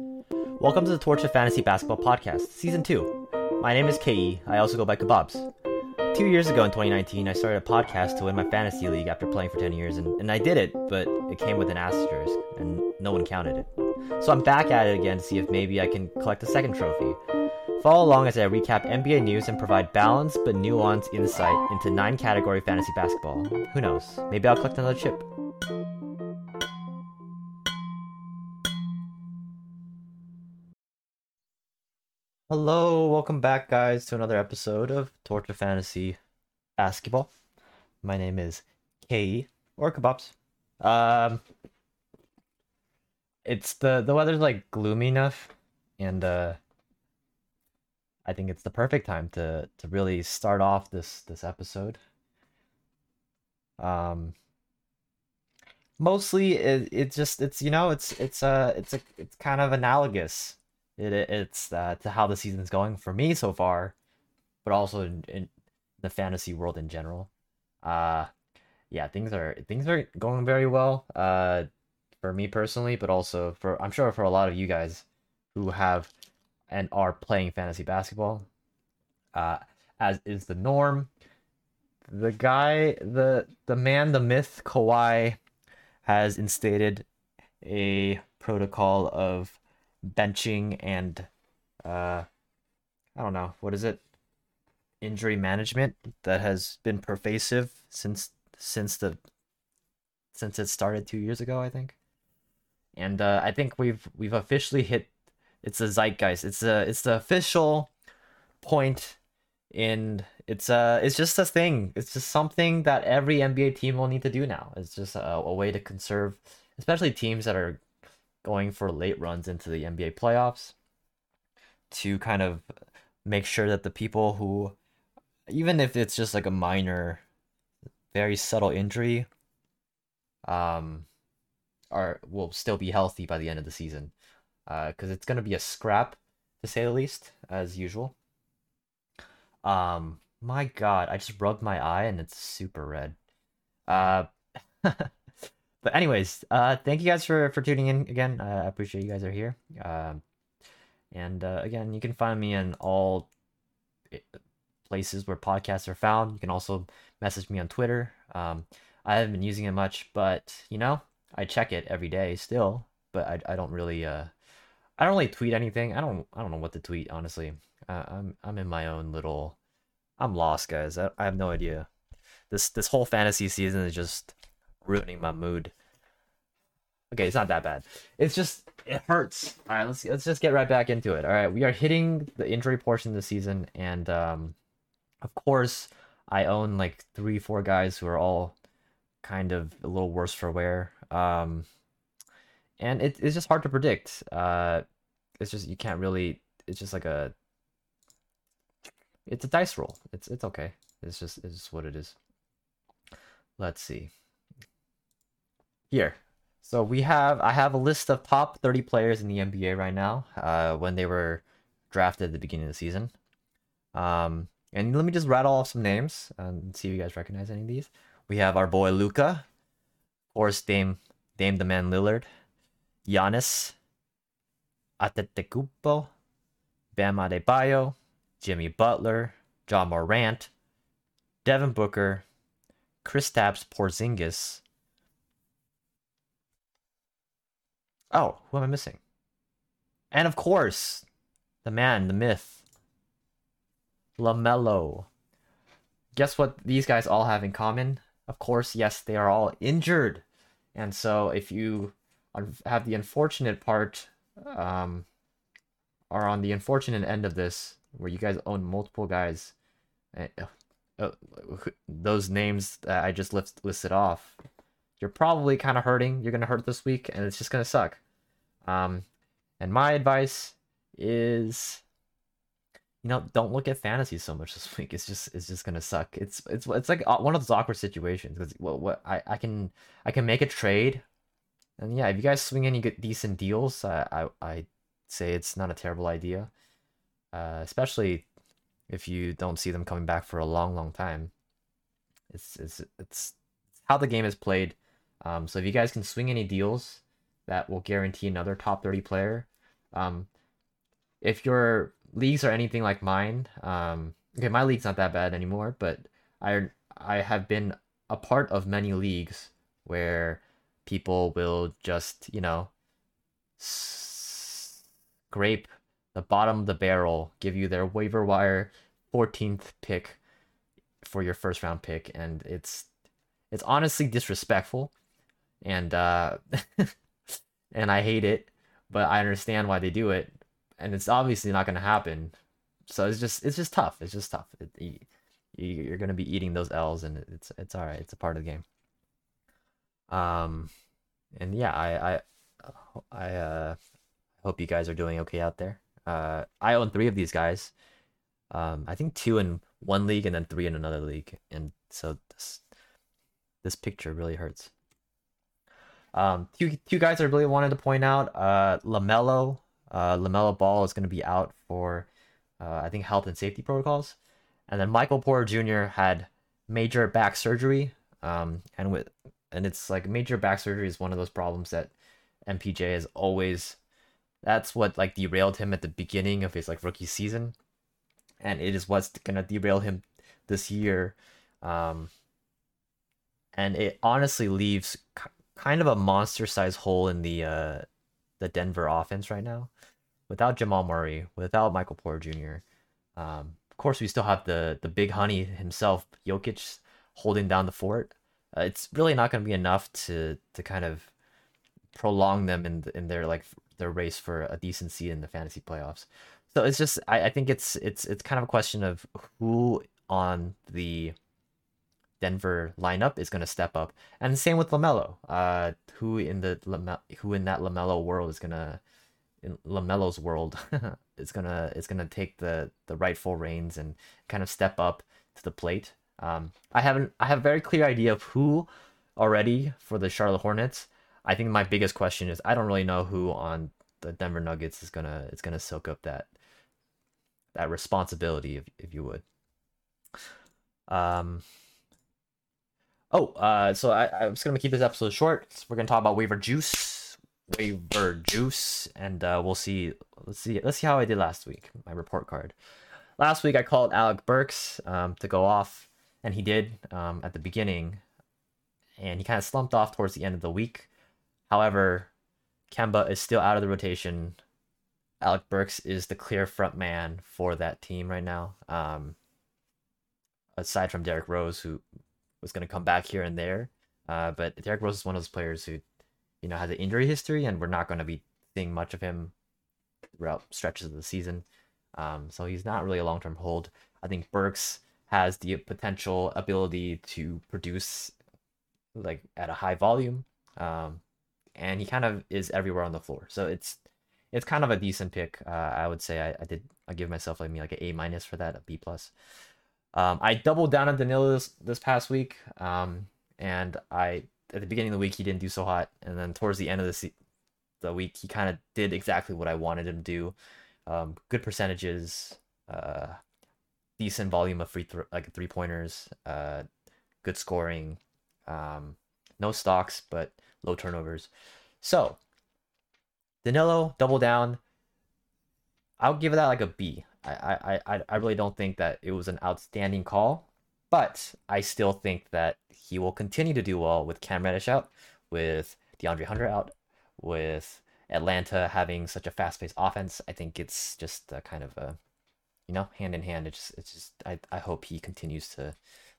Welcome to the Torch of Fantasy Basketball Podcast, Season 2. My name is KE. I also go by Kebabs. Two years ago in 2019, I started a podcast to win my fantasy league after playing for 10 years, and, and I did it, but it came with an asterisk, and no one counted it. So I'm back at it again to see if maybe I can collect a second trophy. Follow along as I recap NBA news and provide balanced but nuanced insight into 9 category fantasy basketball. Who knows? Maybe I'll collect another chip. Hello, welcome back, guys, to another episode of Torture Fantasy Basketball. My name is K or Kebabs. Um, it's the the weather's like gloomy enough, and uh, I think it's the perfect time to to really start off this this episode. Um, mostly it, it just it's you know it's it's uh it's a it's kind of analogous it, it's uh, to how the season's going for me so far, but also in, in the fantasy world in general. Uh, yeah, things are things are going very well. Uh, for me personally, but also for I'm sure for a lot of you guys who have and are playing fantasy basketball. Uh, as is the norm. The guy, the the man, the myth, Kawhi, has instated a protocol of benching and uh I don't know, what is it? Injury management that has been pervasive since since the since it started 2 years ago, I think. And uh I think we've we've officially hit it's a zeitgeist. It's a it's the official point in it's uh it's just a thing. It's just something that every NBA team will need to do now. It's just a, a way to conserve especially teams that are going for late runs into the NBA playoffs to kind of make sure that the people who even if it's just like a minor very subtle injury um are will still be healthy by the end of the season. Uh cuz it's to be a scrap to say the least as usual. Um my god i just rubbed my eye and it's super red. Uh but anyways, uh, thank you guys for for tuning in again. Uh, I appreciate you guys are here. Um, and uh, again, you can find me in all eh, places where podcasts are found. You can also message me on Twitter. Um, I haven't been using it much, but you know, I check it every day still. But I, I don't really uh, I don't really tweet anything. I don't I don't know what to tweet honestly. Uh, I'm I'm in my own little. I'm lost, guys. I, I have no idea. This this whole fantasy season is just ruining my mood. Okay, it's not that bad. It's just it hurts. All right, let's let's just get right back into it. All right, we are hitting the injury portion of the season, and um, of course, I own like three, four guys who are all kind of a little worse for wear. Um, and it, it's just hard to predict. Uh, it's just you can't really. It's just like a. It's a dice roll. It's it's okay. It's just it's just what it is. Let's see here. So we have I have a list of top 30 players in the NBA right now, uh, when they were drafted at the beginning of the season. Um, and let me just rattle off some names and see if you guys recognize any of these. We have our boy Luka, of course Dame Dame the man Lillard, Giannis, Antetokounmpo, Bam Adebayo, Jimmy Butler, Ja Morant, Devin Booker, Kristaps Porzingis, Oh, who am I missing? And of course, the man, the myth, LaMelo. Guess what these guys all have in common? Of course, yes, they are all injured. And so if you have the unfortunate part, um, are on the unfortunate end of this, where you guys own multiple guys, uh, uh, those names that I just list, listed off, you're probably kind of hurting. You're gonna hurt this week, and it's just gonna suck. Um, and my advice is, you know, don't look at fantasy so much this week. It's just it's just gonna suck. It's it's it's like one of those awkward situations because what what I I can I can make a trade, and yeah, if you guys swing any good decent deals, I I I say it's not a terrible idea, uh, especially if you don't see them coming back for a long long time. It's it's it's how the game is played. Um, so if you guys can swing any deals that will guarantee another top 30 player, Um, if your leagues are anything like mine, um, okay, my league's not that bad anymore, but I I have been a part of many leagues where people will just you know scrape the bottom of the barrel, give you their waiver wire 14th pick for your first round pick, and it's it's honestly disrespectful, and uh, and I hate it, but I understand why they do it, and it's obviously not going to happen. So it's just it's just tough. It's just tough. It, you, you're going to be eating those L's, and it's it's all right. It's a part of the game. Um, and yeah, I I I uh hope you guys are doing okay out there. Uh, I own three of these guys. Um, I think two in one league and then three in another league, and so this this picture really hurts. Um, two two guys I really wanted to point out. Uh, Lamelo, uh, Lamelo Ball is going to be out for, uh, I think health and safety protocols, and then Michael Porter Jr. had major back surgery. Um, and with and it's like major back surgery is one of those problems that MPJ is always. That's what like derailed him at the beginning of his like rookie season, and it is what's gonna derail him this year. Um, and it honestly leaves kind of a monster size hole in the uh, the Denver offense right now. Without Jamal Murray, without Michael Porter Jr. Um, of course, we still have the the big honey himself, Jokic, holding down the fort. Uh, it's really not going to be enough to to kind of prolong them in in their like their race for a decent seed in the fantasy playoffs. So it's just I, I think it's it's it's kind of a question of who on the Denver lineup is going to step up, and same with Lamelo. Uh, who in the who in that Lamelo world is gonna in Lamelo's world is gonna is gonna take the the rightful reins and kind of step up to the plate. Um, I haven't I have a very clear idea of who already for the Charlotte Hornets. I think my biggest question is I don't really know who on the Denver Nuggets is gonna is gonna soak up that that responsibility, if if you would. Um, Oh, uh, so I, I was gonna keep this episode short. We're gonna talk about waiver juice, waiver juice, and uh, we'll see. Let's see. Let's see how I did last week. My report card. Last week I called Alec Burks um, to go off, and he did um, at the beginning, and he kind of slumped off towards the end of the week. However, Kemba is still out of the rotation. Alec Burks is the clear front man for that team right now. Um, aside from Derrick Rose, who was going to come back here and there. Uh, but Derrick Rose is one of those players who, you know, has an injury history, and we're not going to be seeing much of him throughout stretches of the season. Um, so he's not really a long term hold. I think Burks has the potential ability to produce like at a high volume, um, and he kind of is everywhere on the floor. So it's it's kind of a decent pick. Uh, I would say I, I did I give myself like me like an A minus for that, a B plus. Um, I doubled down on Danilo this, this past week, um, and I at the beginning of the week he didn't do so hot, and then towards the end of the se- the week he kind of did exactly what I wanted him to do. Um, good percentages, uh, decent volume of free th- like three pointers, uh, good scoring, um, no stocks but low turnovers. So Danilo double down. I'll give that like a B. I, I, I really don't think that it was an outstanding call, but I still think that he will continue to do well with Cam Reddish out, with DeAndre Hunter out, with Atlanta having such a fast-paced offense. I think it's just kind of a, you know, hand in hand. It's just, it's just I, I hope he continues to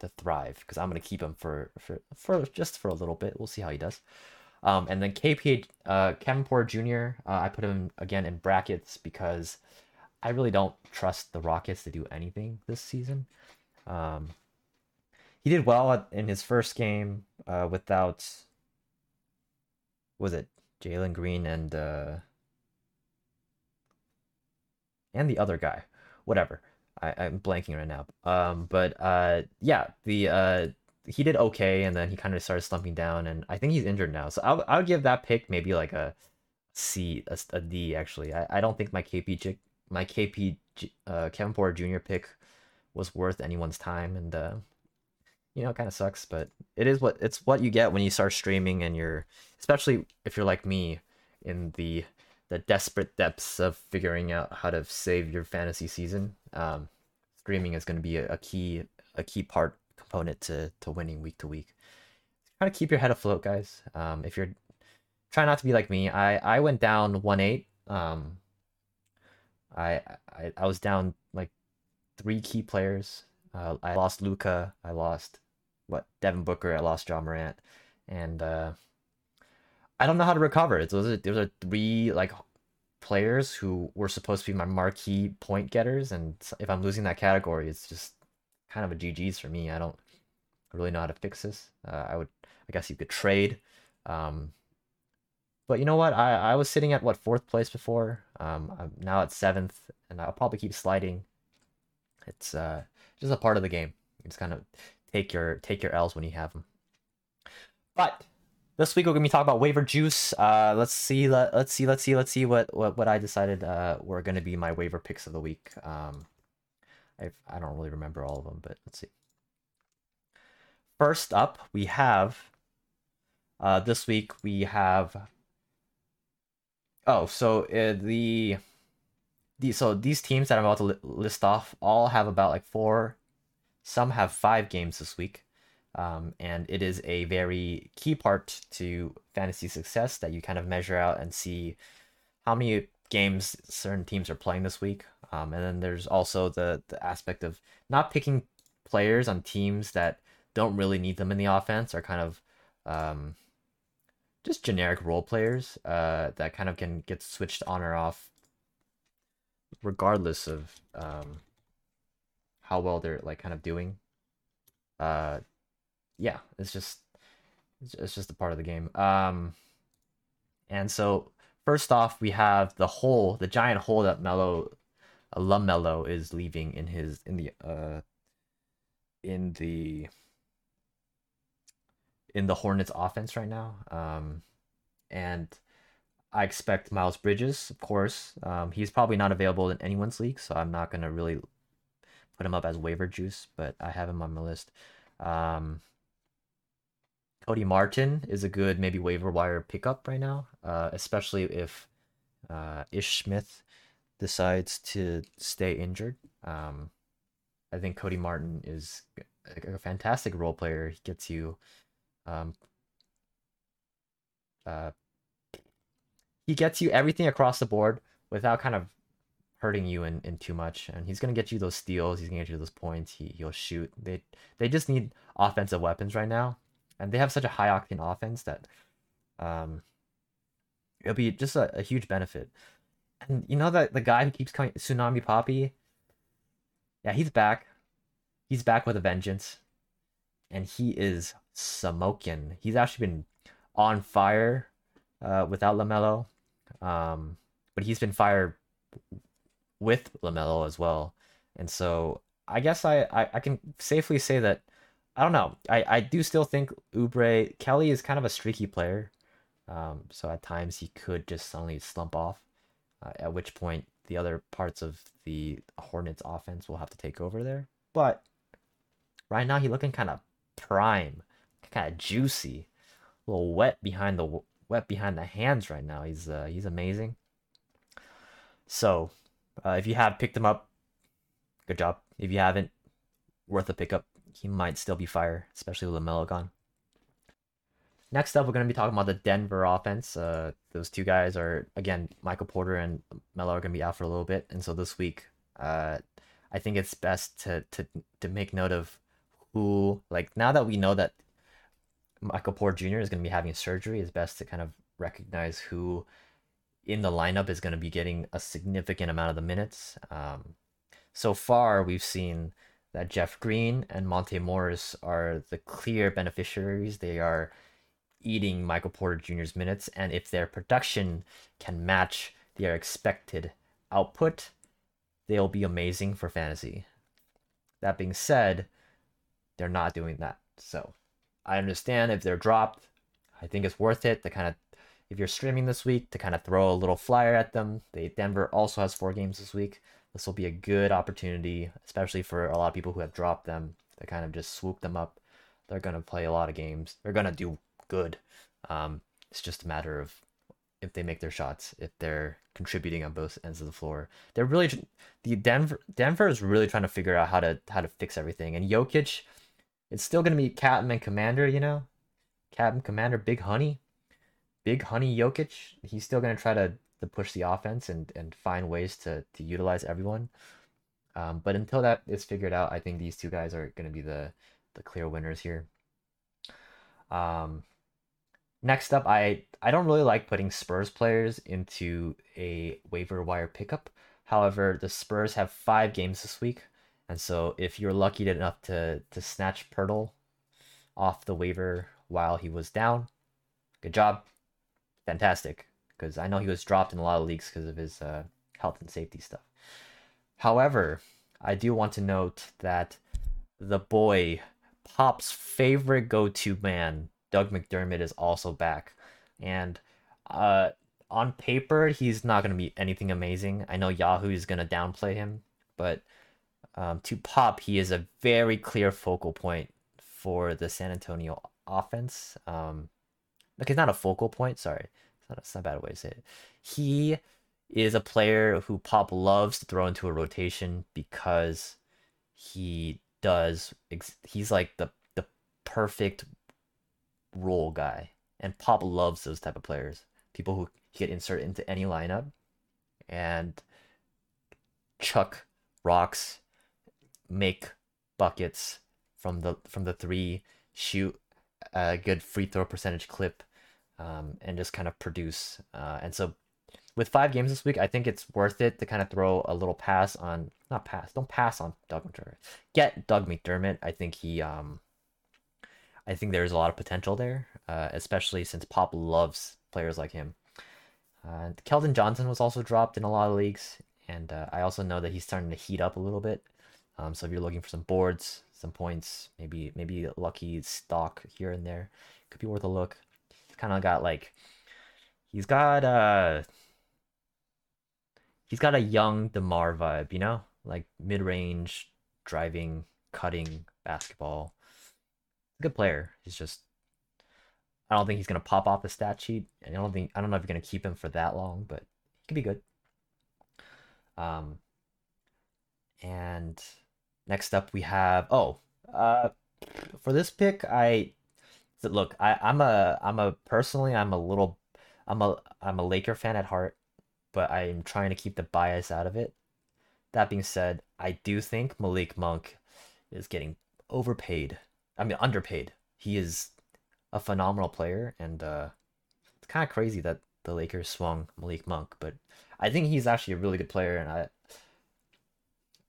to thrive because I'm gonna keep him for for for just for a little bit. We'll see how he does. Um, and then KP, uh, Kevin Porter Jr. Uh, I put him again in brackets because I really don't trust the Rockets to do anything this season. Um, he did well in his first game uh, without was it Jalen Green and uh, and the other guy, whatever. I, I'm blanking right now. Um, but uh, yeah, the uh, he did okay, and then he kind of started slumping down, and I think he's injured now. So I'll I'll give that pick maybe like a C, a, a D actually. I, I don't think my KP my KP uh, Kevin Porter Jr. pick was worth anyone's time, and uh, you know, it kind of sucks, but it is what it's what you get when you start streaming, and you're especially if you're like me in the the desperate depths of figuring out how to save your fantasy season, um, streaming is going to be a, a, key a key part component to to winning week to week. Try to keep your head afloat, guys. Um, if you're try not to be like me, I I went down one eight. Um, I I I was down like three key players. Uh, I lost Luka. I lost what Devin Booker. I lost Ja Morant, and uh, I don't know how to recover. Those are those are three like players who were supposed to be my marquee point getters, and if I'm losing that category, it's just kind of a GG's for me. I don't really know how to fix this. Uh, I would, I guess you could trade. Um, but you know what? I, I was sitting at what fourth place before. Um, I'm now at seventh, and I'll probably keep sliding. It's uh, just a part of the game. You just kind of take your take your L's when you have them. But this week we're gonna be talking about waiver juice. Uh, let's see, let, let's see, let's see, let's see what what, what I decided uh, were gonna be my waiver picks of the week. Um, I I don't really remember all of them, but let's see. First up, we have. Uh, this week we have. Oh, so uh, the, the so these teams that I'm about to li- list off all have about like four, some have five games this week. Um, and it is a very key part to fantasy success that you kind of measure out and see how many games certain teams are playing this week. Um, and then there's also the the aspect of not picking players on teams that don't really need them in the offense, or kind of um, just generic role players uh, that kind of can get switched on or off regardless of um, how well they're like kind of doing. Uh, yeah, it's just it's just a part of the game. Um, and so first off, we have the hole, the giant hole that Melo, uh, LaMelo is leaving in his in the uh in the in the Hornets offense right now. Um, and I expect Miles Bridges, of course. Um, he's probably not available in anyone's league, so I'm not gonna really put him up as waiver juice, but I have him on my list. Um, Cody Martin is a good maybe waiver wire pickup right now, uh, especially if uh, Ish Smith decides to stay injured. Um, I think Cody Martin is a, fantastic role player. He gets you, um, uh, he gets you everything across the board without kind of hurting you in, in too much. And he's gonna get you those steals. He's gonna get you those points. He he'll shoot. They they just need offensive weapons right now and they have such a high octane offense that um it'll be just a, a huge benefit. And you know that the guy who keeps coming Tsunami Papi. yeah, he's back. He's back with a vengeance. And he is smoking. He's actually been on fire uh, without LaMelo. Um, but he's been fired with LaMelo as well. And so I guess I, I, I can safely say that I don't know. I, I do still think Oubre Kelly is kind of a streaky player. Um, so at times he could just suddenly slump off. Uh, at which point the other parts of the Hornets offense will have to take over there. But right now he's looking kind of prime, kind of juicy, a little wet behind the wet behind the hands right now. He's uh, he's amazing. So uh, if you have picked him up, good job. If you haven't, worth a pickup he might still be fire, especially with LaMelo gone. Next up, we're going to be talking about the Denver offense. Uh, those two guys are, again, Michael Porter and Melo are going to be out for a little bit. And so this week, uh, I think it's best to, to, to make note of who, like, now that we know that Michael Porter Jr. is going to be having surgery, it's best to kind of recognize who in the lineup is going to be getting a significant amount of the minutes. Um, so far, we've seen that Jeff Green and Monte Morris are the clear beneficiaries. They are eating Michael Porter Jr.'s minutes, and if their production can match their expected output, they'll be amazing for fantasy. That being said, they're not doing that. So I understand if they're dropped, I think it's worth it to kind of if you're streaming this week to kind of throw a little flyer at them. They Denver also has four games this week this will be a good opportunity, especially for a lot of people who have dropped them to kind of just swoop them up. They're going to play a lot of games. They're going to do good. Um, it's just a matter of if they make their shots, if they're contributing on both ends of the floor. They're really the Denver Denver is really trying to figure out how to how to fix everything. And Jokic, it's still gonna be Captain and Commander, you know, Captain Commander, Big Honey, Big Honey Jokic. He's still gonna try to to push the offense and and find ways to to utilize everyone. Um, but until that is figured out, I think these two guys are gonna be the the clear winners here. Um, Next up, I I don't really like putting Spurs players into a waiver wire pickup. However, the Spurs have five games this week, and so if you're lucky enough to to snatch Poeltl off the waiver while he was down, good job, fantastic. Because I know he was dropped in a lot of leagues because of his uh, health and safety stuff. However, I do want to note that the boy Pop's favorite go-to man Doug McDermott is also back. And uh, on paper, he's not going to be anything amazing. I know Yahoo is going to downplay him, but um, to Pop, he is a very clear focal point for the San Antonio offense. Um, like, he's not a focal point, sorry. It's not, it's not a bad way to say it. He is a player who Pop loves to throw into a rotation because he does. He's like the the perfect role guy, and Pop loves those type of players. People who get inserted into any lineup and chuck rocks, make buckets from the from the three, shoot a good free throw percentage clip, um, and just kind of produce. Uh, and so, with five games this week, I think it's worth it to kind of throw a little pass on not pass, don't pass on Doug McDermott. Get Doug McDermott. I think he um I think there's a lot of potential there, uh, especially since Pop loves players like him. Uh, Keldon Johnson was also dropped in a lot of leagues, and uh, I also know that he's starting to heat up a little bit. Um, so if you're looking for some boards, some points, maybe maybe lucky stock here and there, could be worth a look. He's kind of got like, he's got uh, he's got a young Demar vibe, you know, like mid range, driving, cutting basketball good player. He's just I don't think he's gonna pop off the stat sheet. And I don't think I don't know if you're gonna keep him for that long, but he could be good. Um and next up we have oh uh for this pick I look I, I'm a I'm a personally I'm a little I'm a I'm a Laker fan at heart, but I'm trying to keep the bias out of it. That being said, I do think Malik Monk is getting overpaid I mean, underpaid. He is a phenomenal player, and uh, it's kind of crazy that the Lakers swung Malik Monk, but I think he's actually a really good player, and I,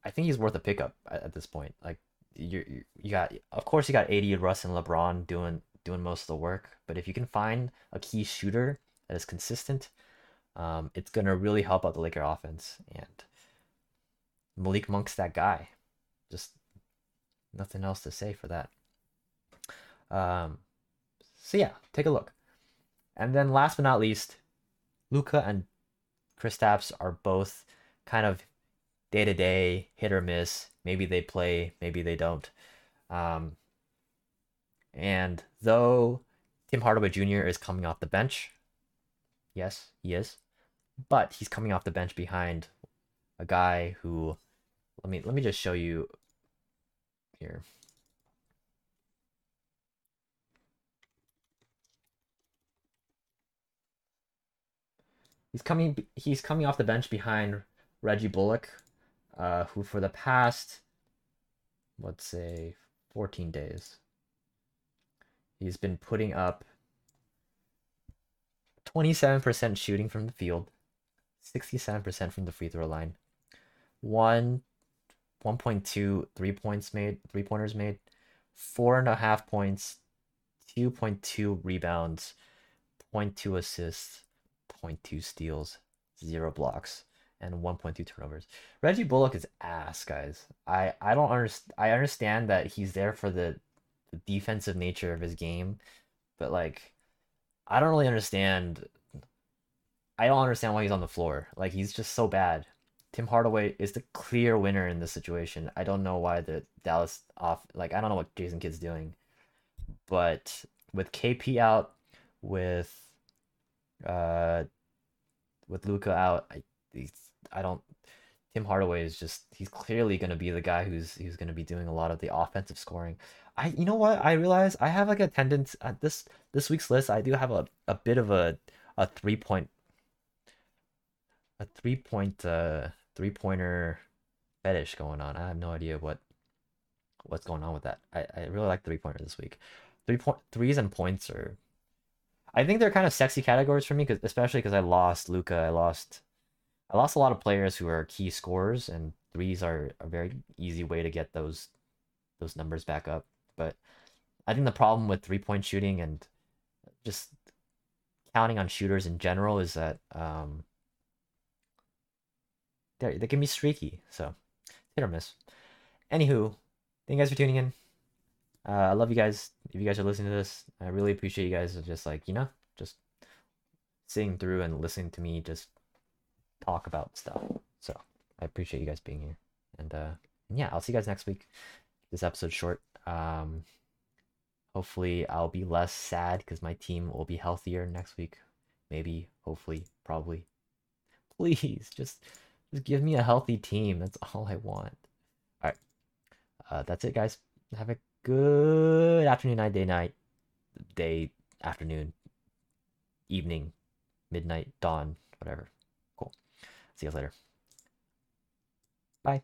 I think he's worth a pickup at, at this point. Like you, you got, of course, you got AD, Russ, and LeBron doing doing most of the work, but if you can find a key shooter that is consistent, um, it's gonna really help out the Laker offense. And Malik Monk's that guy. Just nothing else to say for that. Um, so yeah, take a look. And then last but not least, Luka and Kristaps are both kind of day to day hit or miss. Maybe they play, maybe they don't. Um, and though Tim Hardaway Jr. is coming off the bench, yes, he is, but he's coming off the bench behind a guy who let me let me just show you here. He's coming. He's coming off the bench behind Reggie Bullock, uh, who for the past, let's say, 14 days, he's been putting up 27% shooting from the field, 67% from the free throw line, one 1.2 three points made, three pointers made, four and a half points, 2.2 rebounds, 0.2 assists, 0.2 steals, zero blocks, and 1.2 turnovers. Reggie Bullock is ass, guys. I I don't understand. I understand that he's there for the, the defensive nature of his game, but like, I don't really understand. I don't understand why he's on the floor. Like he's just so bad. Tim Hardaway is the clear winner in this situation. I don't know why the Dallas off like I don't know what Jason Kidd's doing. But with KP out, with uh with Luka out, I I don't. Tim Hardaway is just he's clearly gonna be the guy who's who's gonna be doing a lot of the offensive scoring. I you know what I realize I have like a tendency at this this week's list. I do have a, a bit of a a three point a three point uh three pointer fetish going on. I have no idea what what's going on with that. I, I really like three pointer this week. Three point threes and points are I think they're kind of sexy categories for me, cause, especially because I lost Luka, I lost I lost a lot of players who are key scorers, and threes are a very easy way to get those those numbers back up. But I think the problem with three point shooting and just counting on shooters in general is that um, they they can be streaky. So hit or miss. Anywho, thank you guys for tuning in. Uh, I love you guys. If you guys are listening to this, I really appreciate you guys just like you know just sitting through and listening to me just talk about stuff. So I appreciate you guys being here. And uh yeah, I'll see you guys next week. This episode's short. Um hopefully I'll be less sad because my team will be healthier next week. Maybe, hopefully, probably. Please, just just give me a healthy team. That's all I want. Alright. Uh that's it guys. Have a good afternoon, night, day, night, day, afternoon, evening, midnight, dawn, whatever. See you later. Bye.